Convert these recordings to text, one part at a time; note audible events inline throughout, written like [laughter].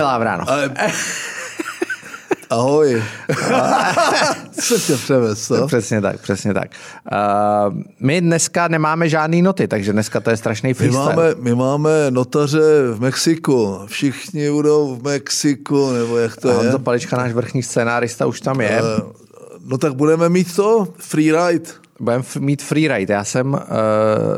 Milá ráno. Ale... [laughs] Ahoj. [laughs] Co tě převez, co? Přesně tak, přesně tak. Uh, my dneska nemáme žádný noty, takže dneska to je strašný My freestyle. máme, my máme notaře v Mexiku. Všichni budou v Mexiku, nebo jak to A je. Honza Palička, náš vrchní scénárista, už tam je. Eh, No tak budeme mít to, freeride. Budeme mít freeride. Já jsem uh,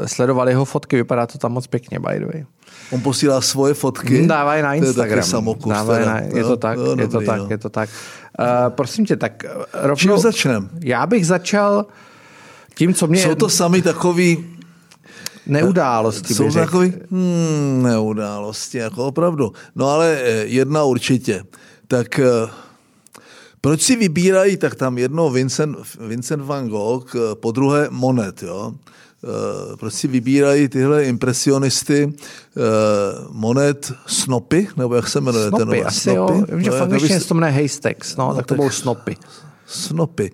sledoval jeho fotky, vypadá to tam moc pěkně, by the way. On posílá svoje fotky. Dávají na To je Instagram. Dávají teda. na, je to tak, jo, je to dobrý, tak, jo. je to tak. Uh, prosím tě, tak uh, rovnou... Čím začnem? Já bych začal tím, co mě... Jsou to sami takový, neudálosti, jsou to takový hmm, neudálosti, jako opravdu. No ale eh, jedna určitě. Tak eh, proč si vybírají, tak tam jedno Vincent, Vincent van Gogh, eh, po druhé Monet, jo? Proč si vybírají tyhle impresionisty eh, Monet Snopy, nebo jak se jmenuje? ten Snopy, asi jo. Vím, že No, v angličtině se to jmenuje Haystacks, no, No, tak to tak- budou snopy. Snopy.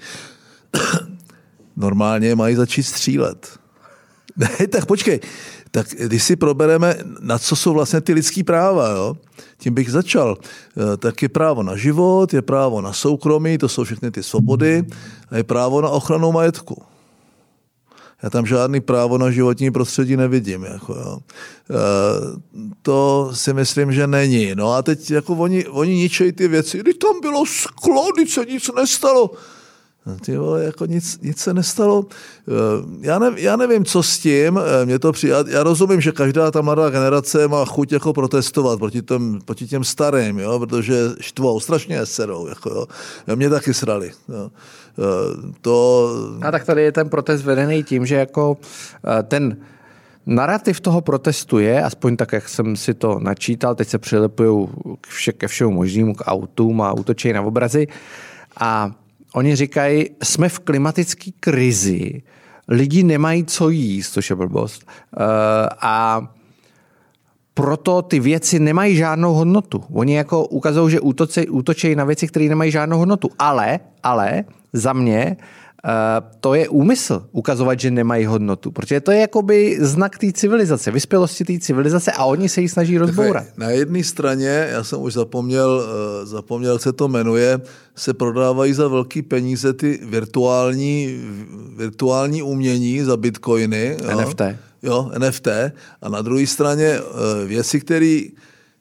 [coughs] Normálně mají začít střílet. [laughs] Ne, tak počkej. Tak když si probereme, na co jsou vlastně ty lidský práva, jo? tím bych začal. Eh, Tak je právo na život, je právo na soukromí, to jsou všechny ty svobody, a je právo na ochranu majetku. Já tam žádný právo na životní prostředí nevidím. Jako, jo. E, to si myslím, že není. No a teď jako oni, oni ničejí ty věci. Když tam bylo sklo, když se nic nestalo. Ty vole, jako nic, nic se nestalo. E, Já, ne, já nevím, co s tím. E, Mě to přijat. Já rozumím, že každá ta mladá generace má chuť jako protestovat proti, těm, proti těm starým, jo, protože štvou, strašně serou. Jako, jo. Mě taky srali. Jo. To, A tak tady je ten protest vedený tím, že jako eh, ten narrativ toho protestu je, aspoň tak, jak jsem si to načítal, teď se přilepují ke všemu možnému, k autům a útočí na obrazy a oni říkají, jsme v klimatické krizi, lidi nemají co jíst, což je blbost. Eh, A proto ty věci nemají žádnou hodnotu. Oni jako ukazují, že útočí, útočí na věci, které nemají žádnou hodnotu. Ale, ale za mě to je úmysl ukazovat, že nemají hodnotu. Protože to je jakoby znak té civilizace, vyspělosti té civilizace a oni se ji snaží rozbourat. Na jedné straně, já jsem už zapomněl, eh, zapomněl, jak se to jmenuje, se prodávají za velký peníze ty virtuální, virtuální umění za bitcoiny. Jo? NFT. Jo, NFT. A na druhé straně eh, věci, které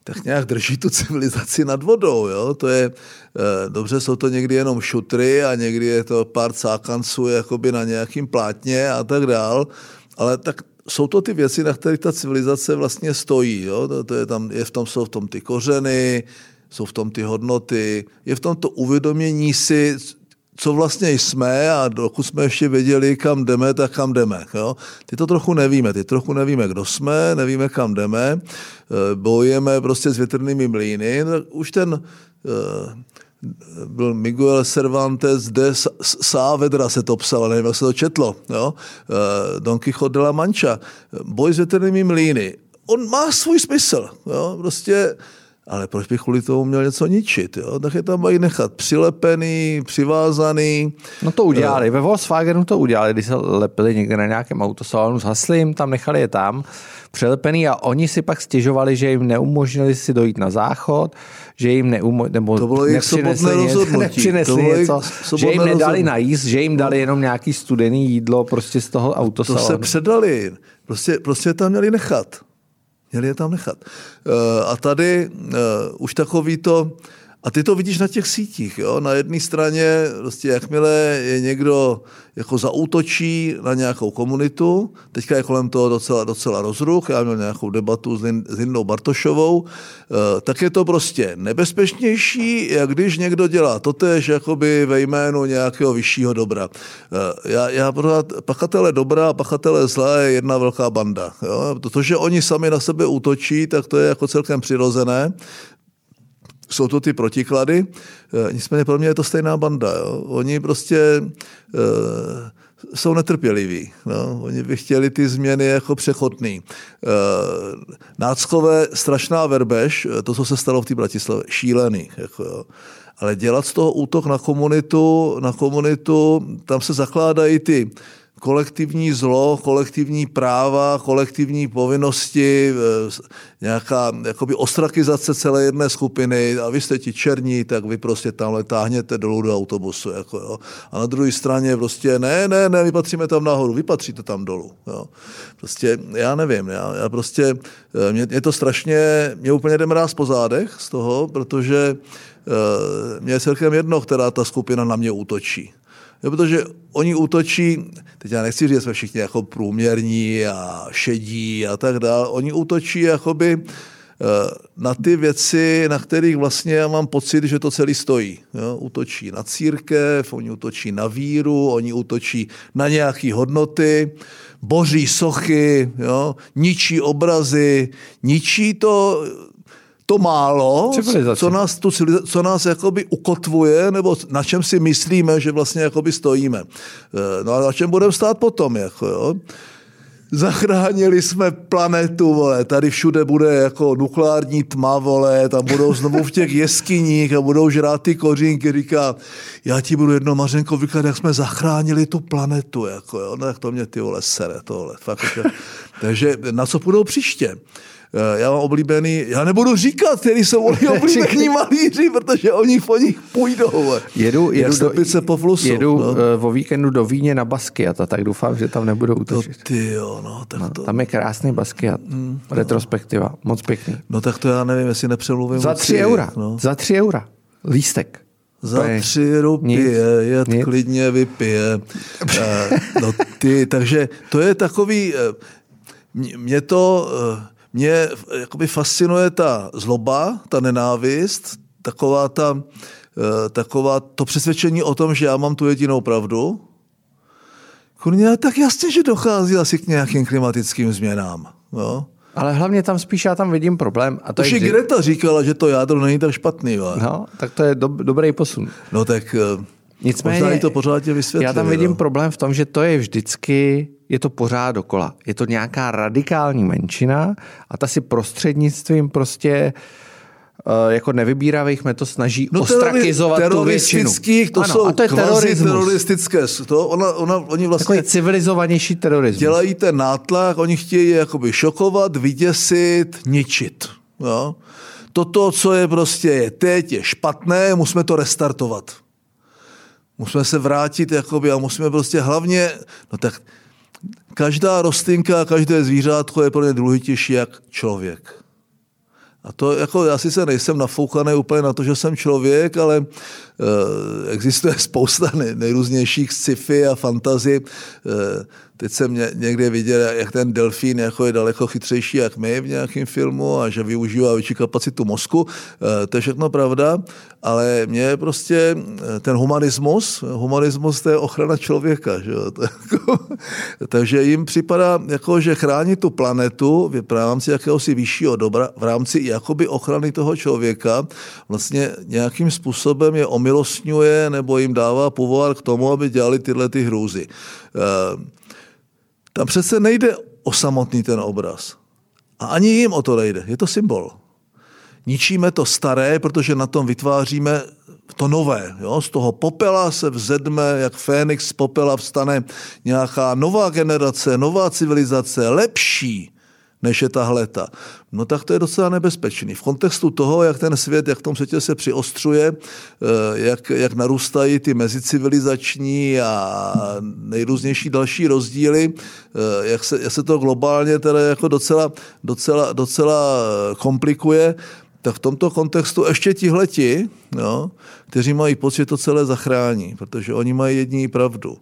tak nějak drží tu civilizaci nad vodou. Jo? To je, eh, dobře, jsou to někdy jenom šutry a někdy je to pár cákanců jakoby na nějakým plátně a tak dál, ale tak jsou to ty věci, na kterých ta civilizace vlastně stojí. Jo? To, to je, tam, je v tom, jsou v tom ty kořeny, jsou v tom ty hodnoty, je v tom to uvědomění si, co vlastně jsme a dokud jsme ještě věděli, kam jdeme, tak kam jdeme. Jo? Ty to trochu nevíme, ty trochu nevíme, kdo jsme, nevíme, kam jdeme, eh, bojujeme prostě s větrnými mlýny. No, Už ten eh, byl Miguel Cervantes de Sa- Saavedra se to psalo, nevím, jak se to četlo, jo? Eh, Don Quixote de la Mancha. Boj s větrnými mlýny. On má svůj smysl, jo? prostě ale proč bych kvůli tomu měl něco ničit? Jo? Tak je tam mají nechat přilepený, přivázaný. No to udělali, ve Volkswagenu to udělali, když se lepili někde na nějakém autosalonu s haslím, tam nechali je tam přelepený a oni si pak stěžovali, že jim neumožnili si dojít na záchod, že jim neumo- nebo To bylo jejich nepřinesli, něco, [laughs] nepřinesli To bylo něco, že jim nedali rozhodnutí. najíst, že jim dali jenom nějaký studený jídlo prostě z toho To autosalonu. se předali. Prostě, prostě tam měli nechat. Měli je tam nechat. Eh, A tady uh, už takový to, a ty to vidíš na těch sítích. Jo? Na jedné straně, prostě jakmile je někdo jako zaútočí na nějakou komunitu, teďka je kolem toho docela, docela rozruch, já měl nějakou debatu s, Lin, s Lindou Bartošovou, eh, tak je to prostě nebezpečnější, jak když někdo dělá totež jakoby ve jménu nějakého vyššího dobra. Eh, Já, já pořád, pachatele dobra a pachatele zla je jedna velká banda. Jo? To, že oni sami na sebe útočí, tak to je jako celkem přirozené jsou to ty protiklady, e, nicméně pro mě je to stejná banda. Jo. Oni prostě e, jsou netrpěliví. No. Oni by chtěli ty změny jako přechodný. E, náckové strašná verbež, to, co se stalo v té Bratislavě, šílený. Jako, jo. Ale dělat z toho útok na komunitu, na komunitu, tam se zakládají ty kolektivní zlo, kolektivní práva, kolektivní povinnosti, eh, nějaká jakoby ostrakizace celé jedné skupiny a vy jste ti černí, tak vy prostě tamhle táhněte dolů do autobusu. Jako, jo. A na druhé straně prostě ne, ne, ne, my patříme tam nahoru, vy patříte tam dolů. Jo. Prostě já nevím, já, já prostě, eh, mě, mě to strašně, mě úplně jde mráz po zádech z toho, protože uh, mě je celkem jedno, která ta skupina na mě útočí. Jo, protože oni útočí, teď já nechci říct, že jsme všichni jako průměrní a šedí a tak dále, oni útočí jakoby eh, na ty věci, na kterých vlastně já mám pocit, že to celý stojí. Jo? Útočí na církev, oni útočí na víru, oni útočí na nějaké hodnoty, boří sochy, jo? ničí obrazy, ničí to to málo, co nás, tu, co nás jakoby ukotvuje, nebo na čem si myslíme, že vlastně jakoby stojíme. Eh, no a na čem budeme stát potom? Jako, jo? Zachránili jsme planetu, vole, tady všude bude jako nukleární tma, vole, tam budou znovu v těch jeskyních a budou žrát ty kořínky, říká, já ti budu jedno Mařenko vykládat, jak jsme zachránili tu planetu, jako jo, no tak to mě ty vole sere, tohle, fakt, jako. takže na co půjdou příště? Eh, já mám oblíbený, já nebudu říkat, který jsou oni [laughs] oblíbení malíři, protože oni po nich půjdou. Jedu, jedu, do, po flusu, jedu no. Eh, o víkendu do Víně na Basquiat a tak doufám, že tam nebudou útočit. No ty jo, no, tak no, to... Tam je krásný Basquiat, mm, retrospektiva, no. moc pěkný. No tak to já nevím, jestli nepřemluvím. Za tři eura, no. za tři eura, lístek. Za tři rupie, jet nic. klidně vypije. Eh, no ty, takže to je takový, mě to, mě jakoby fascinuje ta zloba, ta nenávist, taková ta, eh, taková to přesvědčení o tom, že já mám tu jedinou pravdu. Kurně, tak jasně, že dochází asi k nějakým klimatickým změnám. No. Ale hlavně tam spíš já tam vidím problém. A to Už je. Greta říkala, že to jádro není tak špatný. Jo. No, tak to je do, dobrý posun. No tak eh, Nicméně, to pořád tě Já tam vidím no. problém v tom, že to je vždycky je to pořád dokola. Je to nějaká radikální menšina a ta si prostřednictvím prostě uh, jako nevybíravých metod snaží no, ostrakizovat tu většinu. to ano, jsou a to je teroristické. To ona, ona, oni vlastně Takový civilizovanější terorismus. Dělají ten nátlak, oni chtějí jakoby šokovat, vyděsit, ničit. Jo? Toto, co je prostě je teď, je špatné, musíme to restartovat. Musíme se vrátit jakoby, a musíme prostě hlavně, no tak každá rostlinka, každé zvířátko je pro ně důležitější jak člověk. A to jako, já si se nejsem nafoukaný úplně na to, že jsem člověk, ale e, existuje [laughs] spousta nej, nejrůznějších sci-fi a fantazy. E, teď jsem někde viděl, jak ten delfín jako je daleko chytřejší jak my v nějakém filmu a že využívá větší kapacitu mozku. E, to je všechno pravda, ale mě prostě ten humanismus, humanismus to je ochrana člověka. Že jo? [laughs] Jako, takže jim připadá, jako, že chrání tu planetu v rámci jakéhosi vyššího dobra, v rámci jakoby ochrany toho člověka, vlastně nějakým způsobem je omilostňuje nebo jim dává povolár k tomu, aby dělali tyhle ty hrůzy. Tam přece nejde o samotný ten obraz. A ani jim o to nejde. Je to symbol. Ničíme to staré, protože na tom vytváříme to nové. Jo? Z toho popela se vzedme, jak Fénix z popela vstane nějaká nová generace, nová civilizace, lepší, než je tahleta. No tak to je docela nebezpečný. V kontextu toho, jak ten svět, jak v tom světě se přiostřuje, eh, jak, jak narůstají ty mezicivilizační a nejrůznější další rozdíly, eh, jak se, jak se to globálně teda jako docela, docela, docela komplikuje, tak v tomto kontextu ještě tihleti, jo, kteří mají pocit, že to celé zachrání, protože oni mají jediný pravdu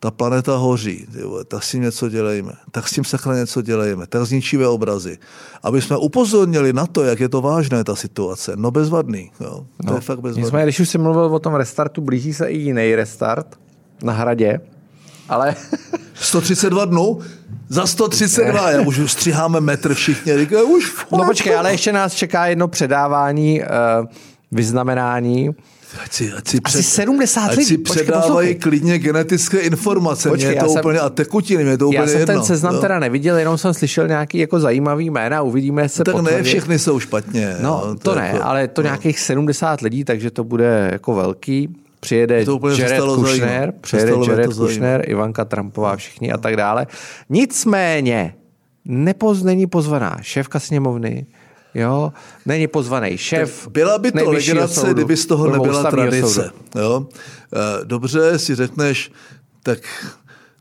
ta planeta hoří, tyvo, tak s tím něco dělejme, tak s tím sakra něco dělejme, tak zničíme obrazy. Aby jsme upozornili na to, jak je to vážné, ta situace. No bezvadný, jo. to no. je fakt bezvadný. Nicméně, když už jsem mluvil o tom restartu, blíží se i jiný restart na hradě, ale... [laughs] 132 dnů? Za 132, já už střiháme metr všichni, říkají, už... No počkej, ale ještě nás čeká jedno předávání, uh, vyznamenání Ať si, ať si, před, Asi 70 ať si předávají klidně genetické informace. Počkej, mě je to jsem, úplně, a tekutiny, mě je to úplně Já jsem jedno. ten seznam no. teda neviděl, jenom jsem slyšel nějaký jako zajímavý jména, uvidíme se Tak ne všechny jsou špatně. No, no to, to ne, jako, ale to no. nějakých 70 lidí, takže to bude jako velký. přijede To úplně Jared Kushner, přijede Jared. Kushner, Ivanka Trumpová, všichni a tak dále. Nicméně, nepoz, není pozvaná šéfka sněmovny, jo, není pozvaný šéf Byla by to legrace, soudu, kdyby z toho nebyla tradice. soudu. Jo? Eh, Dobře, si řekneš, tak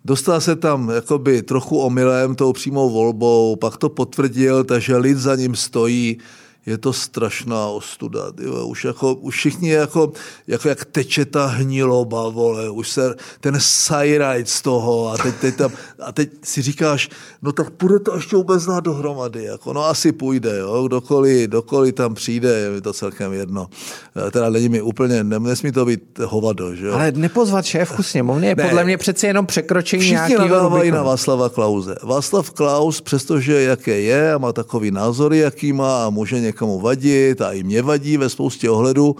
dostal se tam jakoby trochu omylem tou přímou volbou, pak to potvrdil, takže lid za ním stojí. Je to strašná ostuda. Jo. Už, jako, už všichni jako, jako jak teče ta hniloba, vole, už se ten sajrajt z toho a teď, teď, tam, a teď si říkáš, no tak půjde to ještě vůbec dát dohromady. Jako, no asi půjde, jo. Kdokoliv, kdokoliv tam přijde, je mi to celkem jedno. Eh, Teda není mi úplně, ne- nesmí to být hovado, že jo. Ale nepozvat šéfku sněmovny je Ne. podle mě přeci jenom překročení Všichni nějakého nadávají na. Václava Klauze. Václav Klaus, přestože jaké je a má takový názory, jaký má a může někomu vadit a i mě vadí ve spoustě ohledů,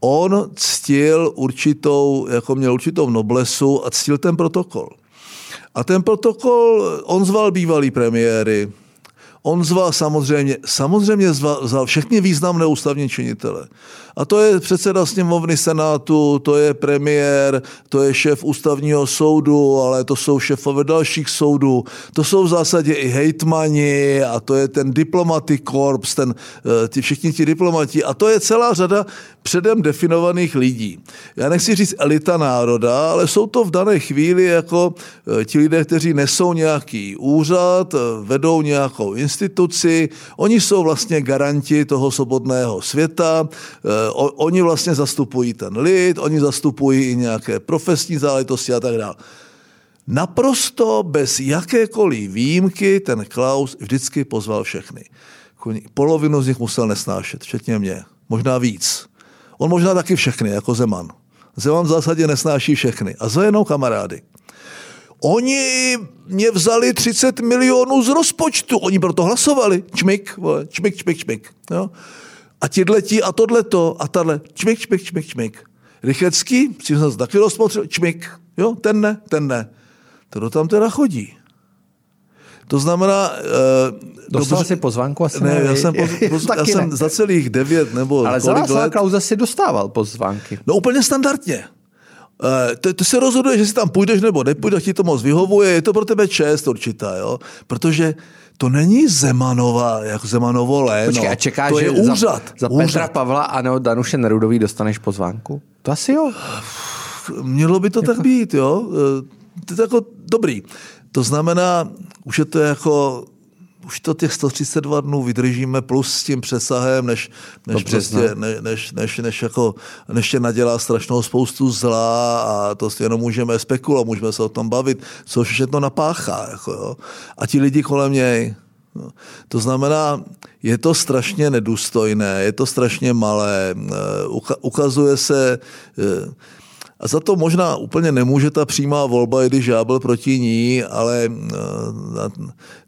on ctil určitou, jako měl určitou noblesu a ctil ten protokol. A ten protokol, on zval bývalý premiéry, on zval samozřejmě, samozřejmě zval, zval všechny významné ústavní činitele. A to je předseda sněmovny senátu, to je premiér, to je šéf ústavního soudu, ale to jsou šéfové dalších soudů, to jsou v zásadě i hejtmani a to je ten diplomatic corps, ten, eh, ty všichni ti diplomati a to je celá řada předem definovaných lidí. Já nechci říct elita národa, ale jsou to v dané chvíli jako eh, ti lidé, kteří nesou nějaký úřad, eh, vedou nějakou instituci, oni jsou vlastně garanti toho svobodného světa, eh, oni vlastně zastupují ten lid, oni zastupují i nějaké profesní záležitosti a tak dále. Naprosto bez jakékoliv výjimky ten Klaus vždycky pozval všechny. Polovinu z nich musel nesnášet, včetně mě. Možná víc. On možná taky všechny, jako Zeman. Zeman v zásadě nesnáší všechny. A za jenom kamarády. Oni mě vzali 30 milionů z rozpočtu. Oni proto hlasovali. Čmik, vole, čmik, čmik, čmik. Jo? A tidletí a tohleto a tahle. Čmik, čmik, čmik, čmik. Rychecký, si jsem se taky rozmotřil, čmik. Jo, ten ne, ten ne. To tam teda chodí. To znamená... Uh, Dostal jsi pozvánku asi ne, ne, já jsem, poz, poz, já jsem ne. [laughs] za celých devět nebo Ale za kolik Václava let... Klauze si dostával pozvánky. No úplně standardně. Eh, To, to se rozhoduje, že si tam půjdeš nebo nepůjdeš, ti to moc vyhovuje, je to pro tebe čest určitá, jo? Protože to není Zemanova, jako Zemanovo léno. Počkej, a čekáš, to je že úřad. za, za úřad. Petra Pavla a nebo Danuše Nerudový dostaneš pozvánku? To asi jo. Mělo by to tak být, jo? Eh, To je jako dobrý. To znamená, už je to jako už to těch 132 dnů vydržíme plus s tím přesahem, než, než, Do března. prostě, ne, než, než, než, jako, než tě nadělá strašnou spoustu zla a to si jenom můžeme spekulovat, můžeme se o tom bavit, co všechno napáchá. Jako, jo. A ti lidi kolem něj. No. To znamená, je to strašně nedůstojné, je to strašně malé, eh, uka- ukazuje se, eh, a za to možná úplně nemůže ta přímá volba, i když já byl proti ní, ale eh,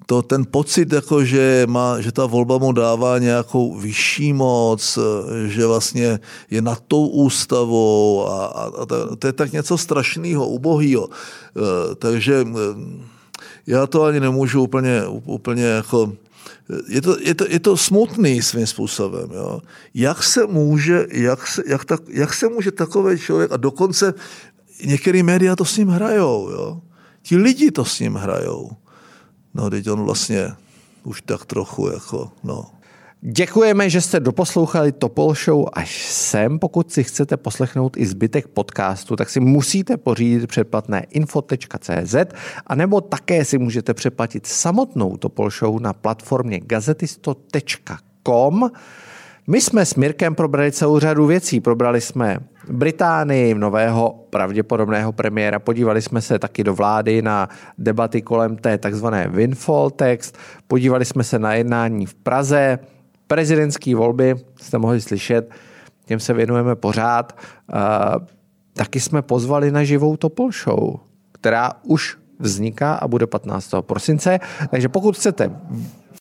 to, ten pocit, jako že, má, že ta volba mu dává nějakou vyšší moc, eh, že vlastně je nad tou ústavou a, a, to, to je tak něco strašného, ubohýho. Eh, Takže já to ani nemůžu úplně, úplně jako je to, je, to, je to smutný svým způsobem. Jo? Jak, se může, jak, se, jak, tak, jak se může takový člověk, a dokonce některé média to s ním hrajou, jo? ti lidi to s ním hrajou. No, teď on vlastně už tak trochu jako, no, Děkujeme, že jste doposlouchali Topol Show až sem. Pokud si chcete poslechnout i zbytek podcastu, tak si musíte pořídit předplatné info.cz a nebo také si můžete přeplatit samotnou Topol Show na platformě gazetisto.com. My jsme s Mirkem probrali celou řadu věcí. Probrali jsme Británii, nového pravděpodobného premiéra. Podívali jsme se taky do vlády na debaty kolem té takzvané windfall text. Podívali jsme se na jednání v Praze. Prezidentské volby, jste mohli slyšet, těm se věnujeme pořád. Taky jsme pozvali na živou Topol Show, která už vzniká a bude 15. prosince. Takže pokud chcete